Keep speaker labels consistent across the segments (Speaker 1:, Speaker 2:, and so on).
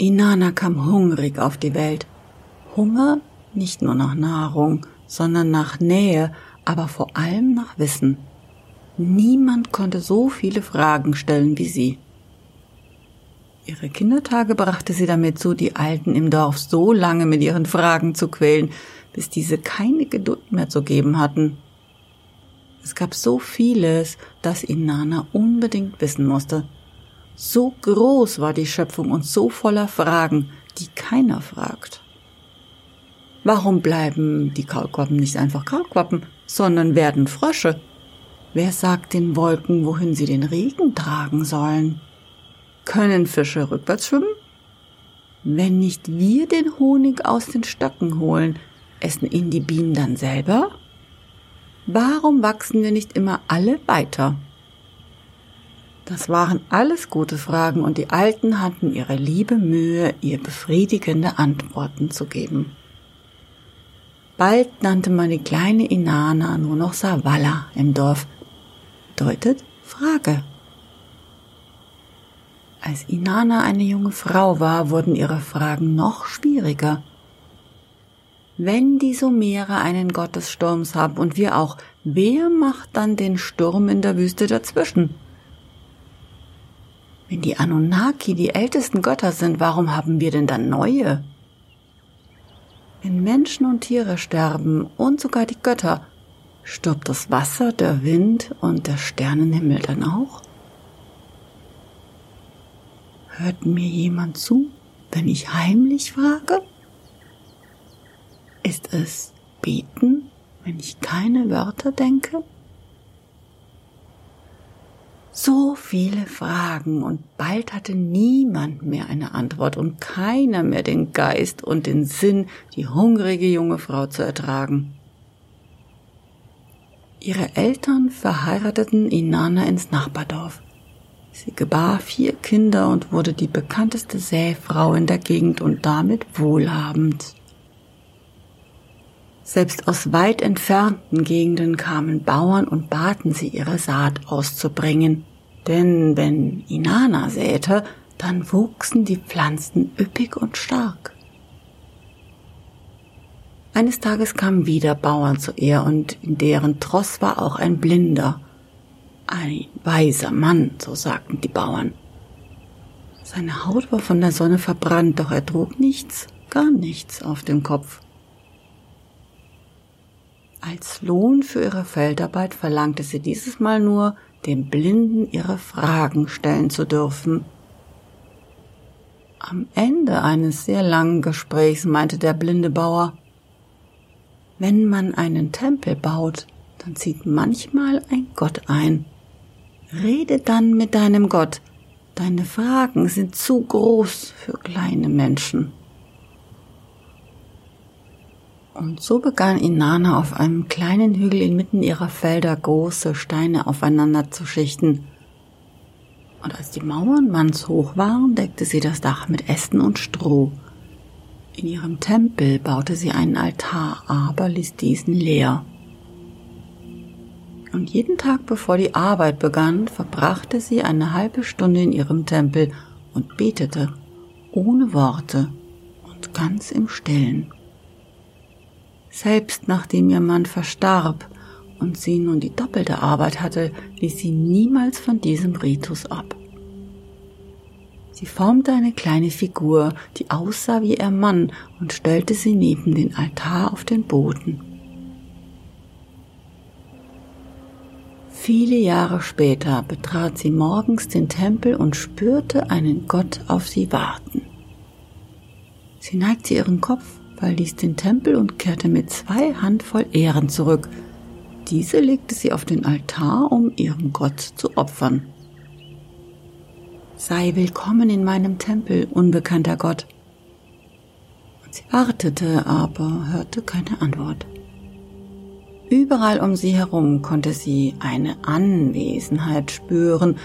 Speaker 1: Inanna kam hungrig auf die Welt. Hunger nicht nur nach Nahrung, sondern nach Nähe, aber vor allem nach Wissen. Niemand konnte so viele Fragen stellen wie sie. Ihre Kindertage brachte sie damit zu, die Alten im Dorf so lange mit ihren Fragen zu quälen, bis diese keine Geduld mehr zu geben hatten. Es gab so vieles, das Inanna unbedingt wissen musste. So groß war die Schöpfung und so voller Fragen, die keiner fragt. Warum bleiben die Kaulquappen nicht einfach Kaulquappen, sondern werden Frösche? Wer sagt den Wolken, wohin sie den Regen tragen sollen? Können Fische rückwärts schwimmen? Wenn nicht wir den Honig aus den Stöcken holen, essen ihn die Bienen dann selber? Warum wachsen wir nicht immer alle weiter? Das waren alles gute Fragen und die Alten hatten ihre liebe Mühe, ihr befriedigende Antworten zu geben. Bald nannte man die kleine Inana nur noch Savala im Dorf. Bedeutet Frage. Als Inana eine junge Frau war, wurden ihre Fragen noch schwieriger. Wenn die Sumerer einen Gott des Sturms haben und wir auch, wer macht dann den Sturm in der Wüste dazwischen? Wenn die Anunnaki die ältesten Götter sind, warum haben wir denn dann neue? Wenn Menschen und Tiere sterben und sogar die Götter, stirbt das Wasser, der Wind und der Sternenhimmel dann auch? Hört mir jemand zu, wenn ich heimlich frage? Ist es beten, wenn ich keine Wörter denke? So viele Fragen und bald hatte niemand mehr eine Antwort und keiner mehr den Geist und den Sinn, die hungrige junge Frau zu ertragen. Ihre Eltern verheirateten Inanna ins Nachbardorf. Sie gebar vier Kinder und wurde die bekannteste Säfrau in der Gegend und damit wohlhabend. Selbst aus weit entfernten Gegenden kamen Bauern und baten sie, ihre Saat auszubringen. Denn wenn Inanna säte, dann wuchsen die Pflanzen üppig und stark. Eines Tages kamen wieder Bauern zu ihr und in deren Tross war auch ein Blinder. Ein weiser Mann, so sagten die Bauern. Seine Haut war von der Sonne verbrannt, doch er trug nichts, gar nichts auf dem Kopf. Als Lohn für ihre Feldarbeit verlangte sie dieses Mal nur, dem Blinden ihre Fragen stellen zu dürfen. Am Ende eines sehr langen Gesprächs meinte der blinde Bauer, wenn man einen Tempel baut, dann zieht manchmal ein Gott ein. Rede dann mit deinem Gott, deine Fragen sind zu groß für kleine Menschen. Und so begann Inanna auf einem kleinen Hügel inmitten ihrer Felder große Steine aufeinander zu schichten. Und als die Mauern mannshoch waren, deckte sie das Dach mit Ästen und Stroh. In ihrem Tempel baute sie einen Altar, aber ließ diesen leer. Und jeden Tag, bevor die Arbeit begann, verbrachte sie eine halbe Stunde in ihrem Tempel und betete, ohne Worte und ganz im Stillen. Selbst nachdem ihr Mann verstarb und sie nun die doppelte Arbeit hatte, ließ sie niemals von diesem Ritus ab. Sie formte eine kleine Figur, die aussah wie ihr Mann, und stellte sie neben den Altar auf den Boden. Viele Jahre später betrat sie morgens den Tempel und spürte einen Gott auf sie warten. Sie neigte ihren Kopf verließ den Tempel und kehrte mit zwei Handvoll Ehren zurück. Diese legte sie auf den Altar, um ihrem Gott zu opfern. Sei willkommen in meinem Tempel, unbekannter Gott. Sie wartete, aber hörte keine Antwort. Überall um sie herum konnte sie eine Anwesenheit spüren,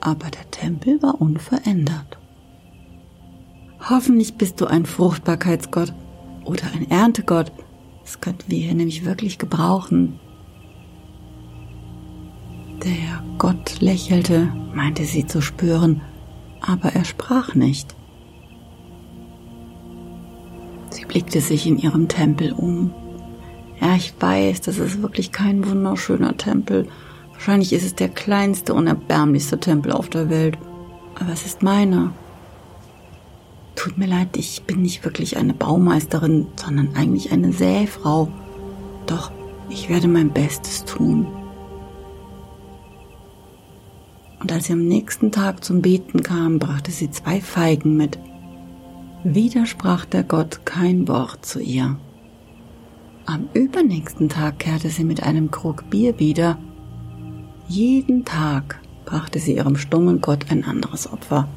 Speaker 1: aber der Tempel war unverändert. Hoffentlich bist du ein Fruchtbarkeitsgott, oder ein Erntegott. Das könnten wir hier nämlich wirklich gebrauchen. Der Gott lächelte, meinte sie zu spüren, aber er sprach nicht. blickte sich in ihrem Tempel um. Ja, ich weiß, das ist wirklich kein wunderschöner Tempel. Wahrscheinlich ist es der kleinste und erbärmlichste Tempel auf der Welt. Aber es ist meiner. Tut mir leid, ich bin nicht wirklich eine Baumeisterin, sondern eigentlich eine Säfrau. Doch ich werde mein Bestes tun. Und als sie am nächsten Tag zum Beten kam, brachte sie zwei Feigen mit. Wieder sprach der Gott kein Wort zu ihr. Am übernächsten Tag kehrte sie mit einem Krug Bier wieder. Jeden Tag brachte sie ihrem stummen Gott ein anderes Opfer.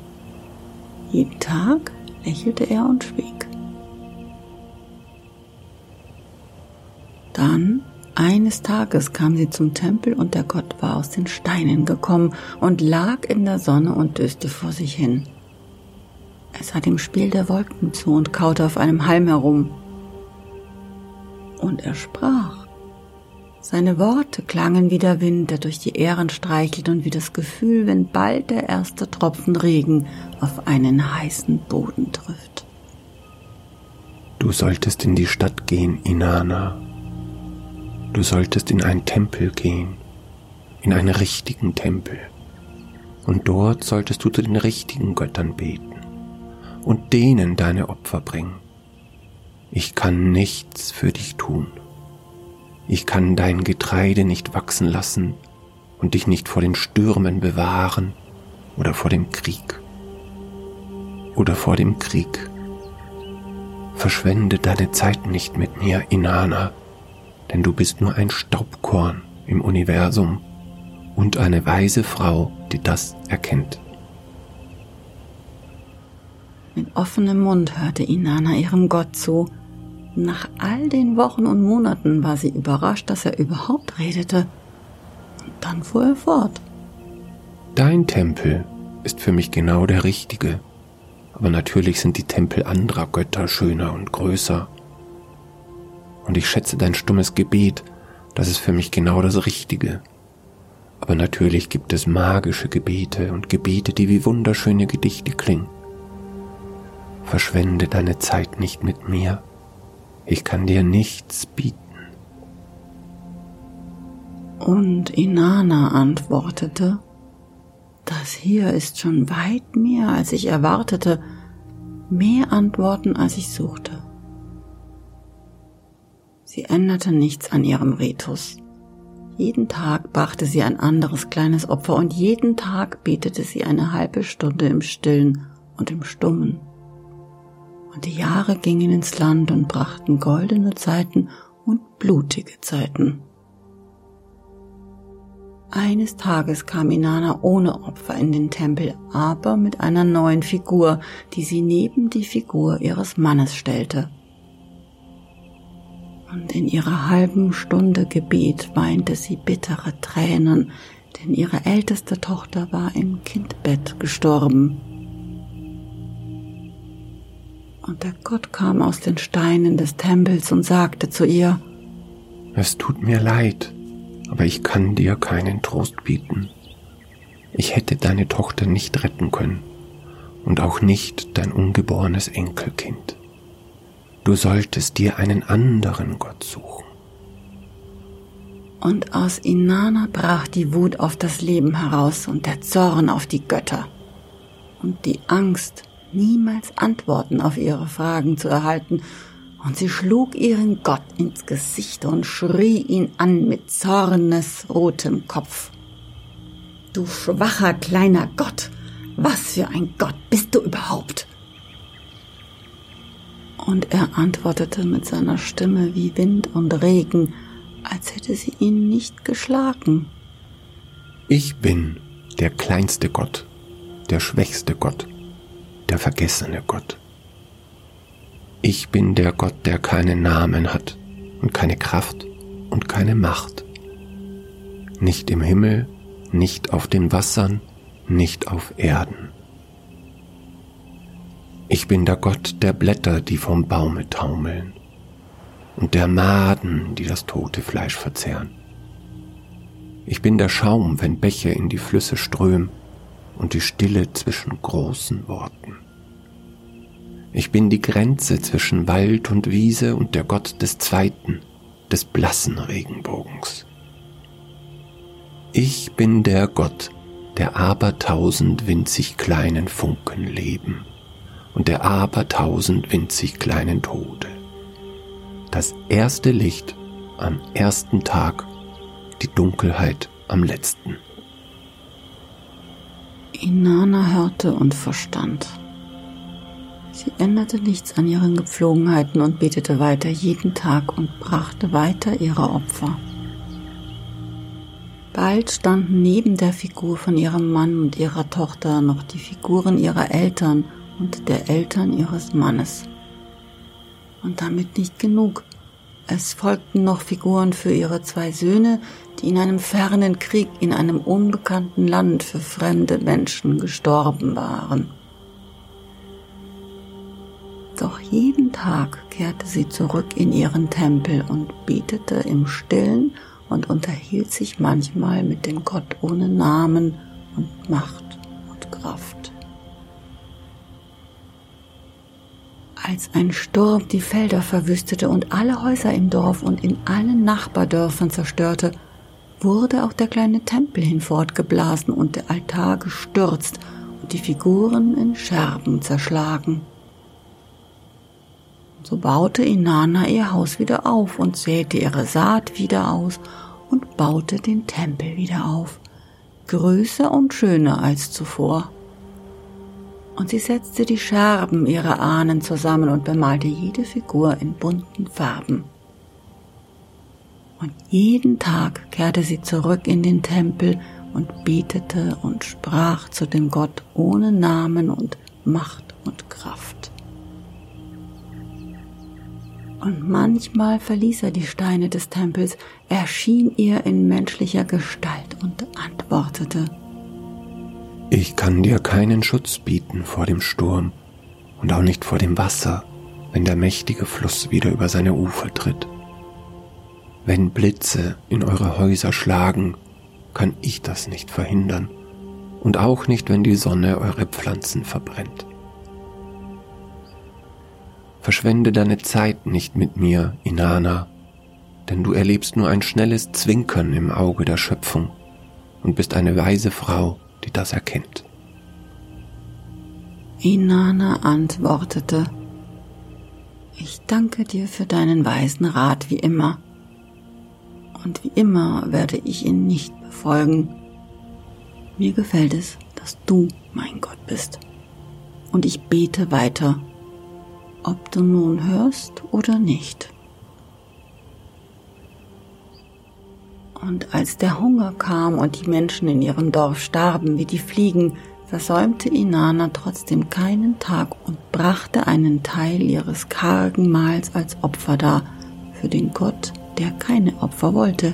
Speaker 1: Jeden Tag lächelte er und schwieg. Dann, eines Tages, kam sie zum Tempel und der Gott war aus den Steinen gekommen und lag in der Sonne und döste vor sich hin. Er sah dem Spiel der Wolken zu und kaute auf einem Halm herum und er sprach. Seine Worte klangen wie der Wind, der durch die Ähren streichelt und wie das Gefühl, wenn bald der erste Tropfen Regen auf einen heißen Boden trifft.
Speaker 2: Du solltest in die Stadt gehen, Inanna. Du solltest in einen Tempel gehen, in einen richtigen Tempel. Und dort solltest du zu den richtigen Göttern beten und denen deine Opfer bringen. Ich kann nichts für dich tun. Ich kann dein Getreide nicht wachsen lassen und dich nicht vor den Stürmen bewahren oder vor dem Krieg. Oder vor dem Krieg. Verschwende deine Zeit nicht mit mir, Inanna, denn du bist nur ein Staubkorn im Universum und eine weise Frau, die das erkennt.
Speaker 1: Mit offenem Mund hörte Inanna ihrem Gott zu, nach all den Wochen und Monaten war sie überrascht, dass er überhaupt redete. Und dann fuhr er fort.
Speaker 2: Dein Tempel ist für mich genau der richtige, aber natürlich sind die Tempel anderer Götter schöner und größer. Und ich schätze dein stummes Gebet, das ist für mich genau das Richtige. Aber natürlich gibt es magische Gebete und Gebete, die wie wunderschöne Gedichte klingen. Verschwende deine Zeit nicht mit mir ich kann dir nichts bieten.
Speaker 1: Und Inanna antwortete, das hier ist schon weit mehr, als ich erwartete, mehr Antworten, als ich suchte. Sie änderte nichts an ihrem Ritus. Jeden Tag brachte sie ein anderes kleines Opfer und jeden Tag betete sie eine halbe Stunde im Stillen und im Stummen und die Jahre gingen ins Land und brachten goldene Zeiten und blutige Zeiten. Eines Tages kam Inanna ohne Opfer in den Tempel, aber mit einer neuen Figur, die sie neben die Figur ihres Mannes stellte. Und in ihrer halben Stunde Gebet weinte sie bittere Tränen, denn ihre älteste Tochter war im Kindbett gestorben. Und der Gott kam aus den Steinen des Tempels und sagte zu ihr,
Speaker 2: Es tut mir leid, aber ich kann dir keinen Trost bieten. Ich hätte deine Tochter nicht retten können und auch nicht dein ungeborenes Enkelkind. Du solltest dir einen anderen Gott suchen.
Speaker 1: Und aus Inanna brach die Wut auf das Leben heraus und der Zorn auf die Götter. Und die Angst niemals Antworten auf ihre Fragen zu erhalten, und sie schlug ihren Gott ins Gesicht und schrie ihn an mit zornesrotem Kopf. Du schwacher kleiner Gott, was für ein Gott bist du überhaupt? Und er antwortete mit seiner Stimme wie Wind und Regen, als hätte sie ihn nicht geschlagen.
Speaker 2: Ich bin der kleinste Gott, der schwächste Gott, der vergessene Gott. Ich bin der Gott, der keinen Namen hat und keine Kraft und keine Macht. Nicht im Himmel, nicht auf den Wassern, nicht auf Erden. Ich bin der Gott der Blätter, die vom Baume taumeln, und der Maden, die das tote Fleisch verzehren. Ich bin der Schaum, wenn Bäche in die Flüsse strömen und die Stille zwischen großen Worten. Ich bin die Grenze zwischen Wald und Wiese und der Gott des zweiten, des blassen Regenbogens. Ich bin der Gott der abertausend winzig kleinen Funken leben und der abertausend winzig kleinen Tode. Das erste Licht am ersten Tag, die Dunkelheit am letzten.
Speaker 1: Inanna hörte und verstand. Sie änderte nichts an ihren Gepflogenheiten und betete weiter jeden Tag und brachte weiter ihre Opfer. Bald standen neben der Figur von ihrem Mann und ihrer Tochter noch die Figuren ihrer Eltern und der Eltern ihres Mannes. Und damit nicht genug. Es folgten noch Figuren für ihre zwei Söhne, die in einem fernen Krieg in einem unbekannten Land für fremde Menschen gestorben waren. Doch jeden Tag kehrte sie zurück in ihren Tempel und betete im stillen und unterhielt sich manchmal mit dem Gott ohne Namen und Macht und Kraft. Als ein Sturm die Felder verwüstete und alle Häuser im Dorf und in allen Nachbardörfern zerstörte, wurde auch der kleine Tempel hinfortgeblasen und der Altar gestürzt und die Figuren in Scherben zerschlagen. So baute Inanna ihr Haus wieder auf und säte ihre Saat wieder aus und baute den Tempel wieder auf, größer und schöner als zuvor. Und sie setzte die Scherben ihrer Ahnen zusammen und bemalte jede Figur in bunten Farben. Und jeden Tag kehrte sie zurück in den Tempel und betete und sprach zu dem Gott ohne Namen und Macht und Kraft und manchmal verließ er die Steine des Tempels, erschien ihr in menschlicher Gestalt und antwortete
Speaker 2: Ich kann dir keinen Schutz bieten vor dem Sturm und auch nicht vor dem Wasser, wenn der mächtige Fluss wieder über seine Ufer tritt. Wenn Blitze in eure Häuser schlagen, kann ich das nicht verhindern, und auch nicht, wenn die Sonne eure Pflanzen verbrennt. Verschwende deine Zeit nicht mit mir, Inanna, denn du erlebst nur ein schnelles Zwinkern im Auge der Schöpfung und bist eine weise Frau, die das erkennt.
Speaker 1: Inanna antwortete, ich danke dir für deinen weisen Rat wie immer, und wie immer werde ich ihn nicht befolgen. Mir gefällt es, dass du mein Gott bist, und ich bete weiter ob du nun hörst oder nicht. Und als der Hunger kam und die Menschen in ihrem Dorf starben wie die Fliegen, versäumte Inanna trotzdem keinen Tag und brachte einen Teil ihres kargen Mahls als Opfer dar für den Gott, der keine Opfer wollte.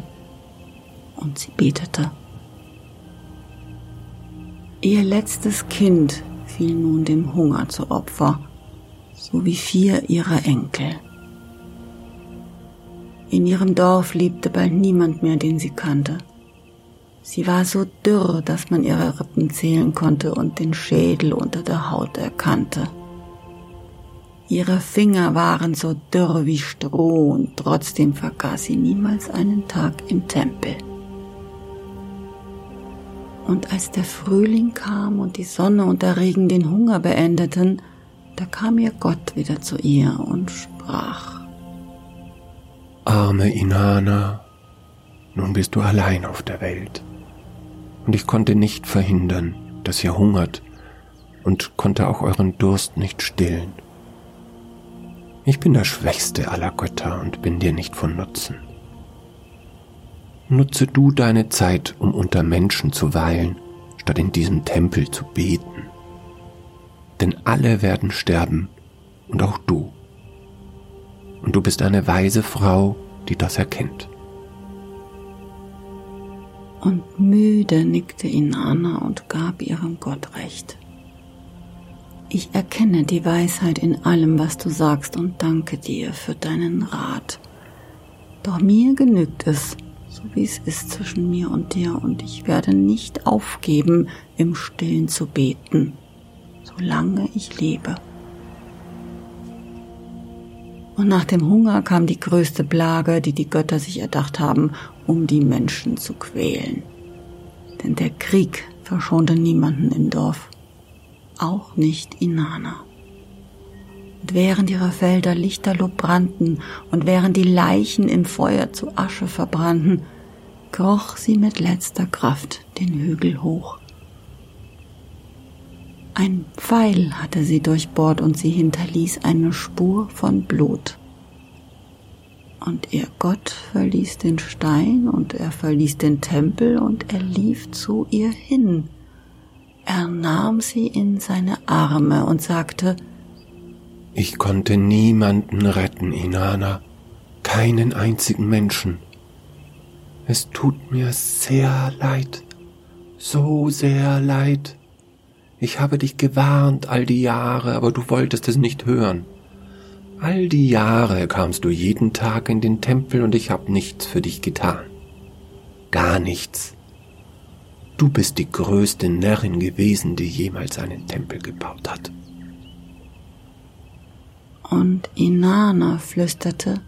Speaker 1: Und sie betete. Ihr letztes Kind fiel nun dem Hunger zu Opfer sowie vier ihrer Enkel. In ihrem Dorf lebte bald niemand mehr, den sie kannte. Sie war so dürr, dass man ihre Rippen zählen konnte und den Schädel unter der Haut erkannte. Ihre Finger waren so dürr wie Stroh und trotzdem vergaß sie niemals einen Tag im Tempel. Und als der Frühling kam und die Sonne und der Regen den Hunger beendeten, da kam ihr Gott wieder zu ihr und sprach,
Speaker 2: Arme Inanna, nun bist du allein auf der Welt, und ich konnte nicht verhindern, dass ihr hungert, und konnte auch euren Durst nicht stillen. Ich bin der schwächste aller Götter und bin dir nicht von Nutzen. Nutze du deine Zeit, um unter Menschen zu weilen, statt in diesem Tempel zu beten denn alle werden sterben und auch du. Und du bist eine weise Frau, die das erkennt.
Speaker 1: Und müde nickte Inanna und gab ihrem Gott recht. Ich erkenne die Weisheit in allem, was du sagst und danke dir für deinen Rat. Doch mir genügt es, so wie es ist zwischen mir und dir, und ich werde nicht aufgeben, im Stillen zu beten solange ich lebe. Und nach dem Hunger kam die größte Plage, die die Götter sich erdacht haben, um die Menschen zu quälen. Denn der Krieg verschonte niemanden im Dorf, auch nicht Inanna. Und während ihre Felder lichterloh brannten und während die Leichen im Feuer zu Asche verbrannten, kroch sie mit letzter Kraft den Hügel hoch. Ein Pfeil hatte sie durchbohrt und sie hinterließ eine Spur von Blut. Und ihr Gott verließ den Stein und er verließ den Tempel und er lief zu ihr hin. Er nahm sie in seine Arme und sagte,
Speaker 2: Ich konnte niemanden retten, Inanna, keinen einzigen Menschen. Es tut mir sehr leid, so sehr leid. Ich habe dich gewarnt all die Jahre, aber du wolltest es nicht hören. All die Jahre kamst du jeden Tag in den Tempel und ich habe nichts für dich getan. Gar nichts. Du bist die größte Närrin gewesen, die jemals einen Tempel gebaut hat.
Speaker 1: Und Inanna flüsterte,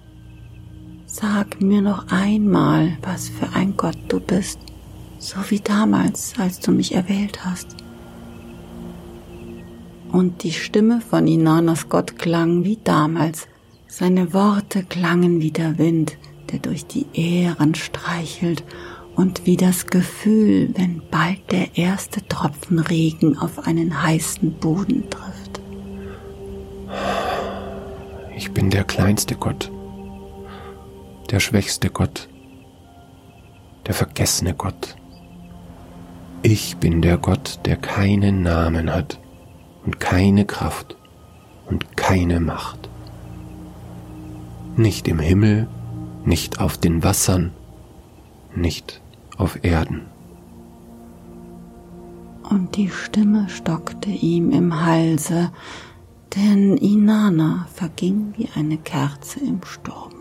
Speaker 1: Sag mir noch einmal, was für ein Gott du bist, so wie damals, als du mich erwählt hast. Und die Stimme von Inanas Gott klang wie damals, seine Worte klangen wie der Wind, der durch die Ähren streichelt, und wie das Gefühl, wenn bald der erste Tropfen Regen auf einen heißen Boden trifft.
Speaker 2: Ich bin der kleinste Gott, der schwächste Gott, der vergessene Gott. Ich bin der Gott, der keinen Namen hat und keine Kraft und keine Macht. Nicht im Himmel, nicht auf den Wassern, nicht auf Erden.
Speaker 1: Und die Stimme stockte ihm im Halse, denn Inanna verging wie eine Kerze im Sturm.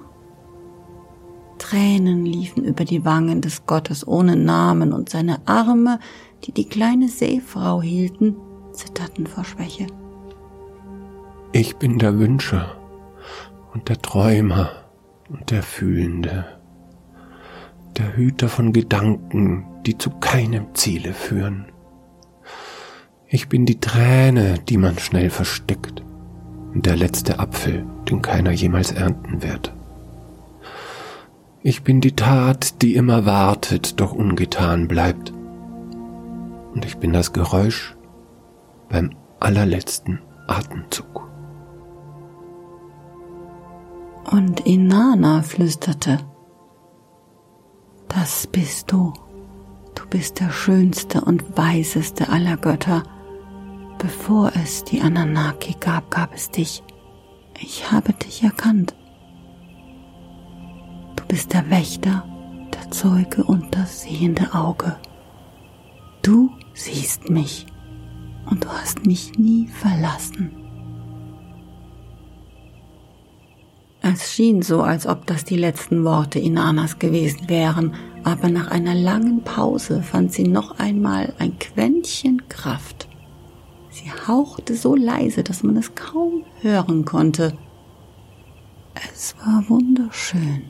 Speaker 1: Tränen liefen über die Wangen des Gottes ohne Namen und seine Arme, die die kleine Seefrau hielten, zitterten vor Schwäche.
Speaker 2: Ich bin der Wünscher und der Träumer und der Fühlende, der Hüter von Gedanken, die zu keinem Ziele führen. Ich bin die Träne, die man schnell versteckt, und der letzte Apfel, den keiner jemals ernten wird. Ich bin die Tat, die immer wartet, doch ungetan bleibt. Und ich bin das Geräusch beim allerletzten Atemzug.
Speaker 1: Und Inanna flüsterte, das bist du. Du bist der schönste und weiseste aller Götter. Bevor es die Ananaki gab, gab es dich. Ich habe dich erkannt bist der Wächter, der Zeuge und das sehende Auge. Du siehst mich und du hast mich nie verlassen. Es schien so, als ob das die letzten Worte Inanas gewesen wären, aber nach einer langen Pause fand sie noch einmal ein Quäntchen Kraft. Sie hauchte so leise, dass man es kaum hören konnte. Es war wunderschön.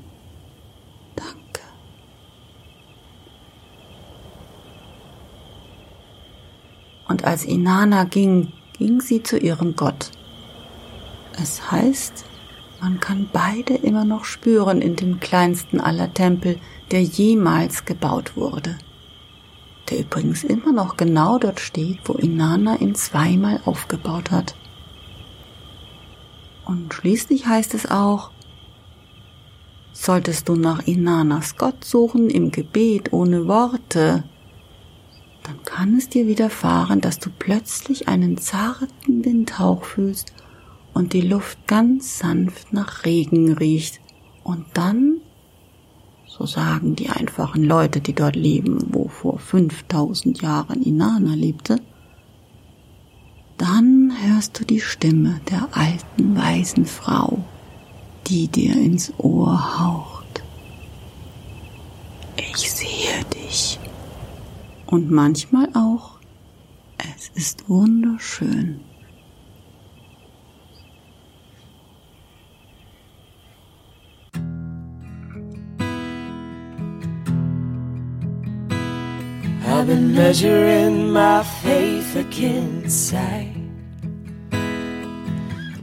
Speaker 1: und als Inanna ging, ging sie zu ihrem Gott. Es heißt, man kann beide immer noch spüren in dem kleinsten aller Tempel, der jemals gebaut wurde. Der übrigens immer noch genau dort steht, wo Inanna ihn zweimal aufgebaut hat. Und schließlich heißt es auch, solltest du nach Inanas Gott suchen im Gebet ohne Worte, dann kann es dir widerfahren, dass du plötzlich einen zarten Windhauch fühlst und die Luft ganz sanft nach Regen riecht. Und dann, so sagen die einfachen Leute, die dort leben, wo vor 5000 Jahren Inanna lebte, dann hörst du die Stimme der alten weisen Frau, die dir ins Ohr haucht. Ich sehe dich und manchmal auch, es ist wunderschön.
Speaker 3: I've been measuring my faith against sight,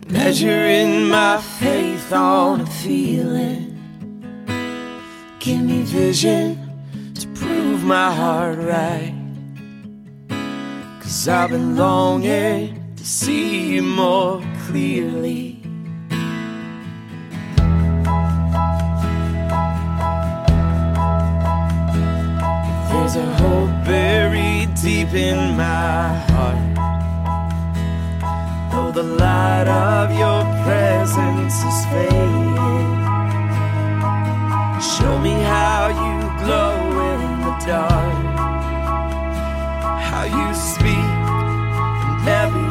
Speaker 3: measuring my faith on a feeling. Give me vision to prove my heart right. Cause I've been longing to see you more clearly. There's a hope buried deep in my heart. Though the light of your presence is fading, show me how you glow in the dark, how you speak and never.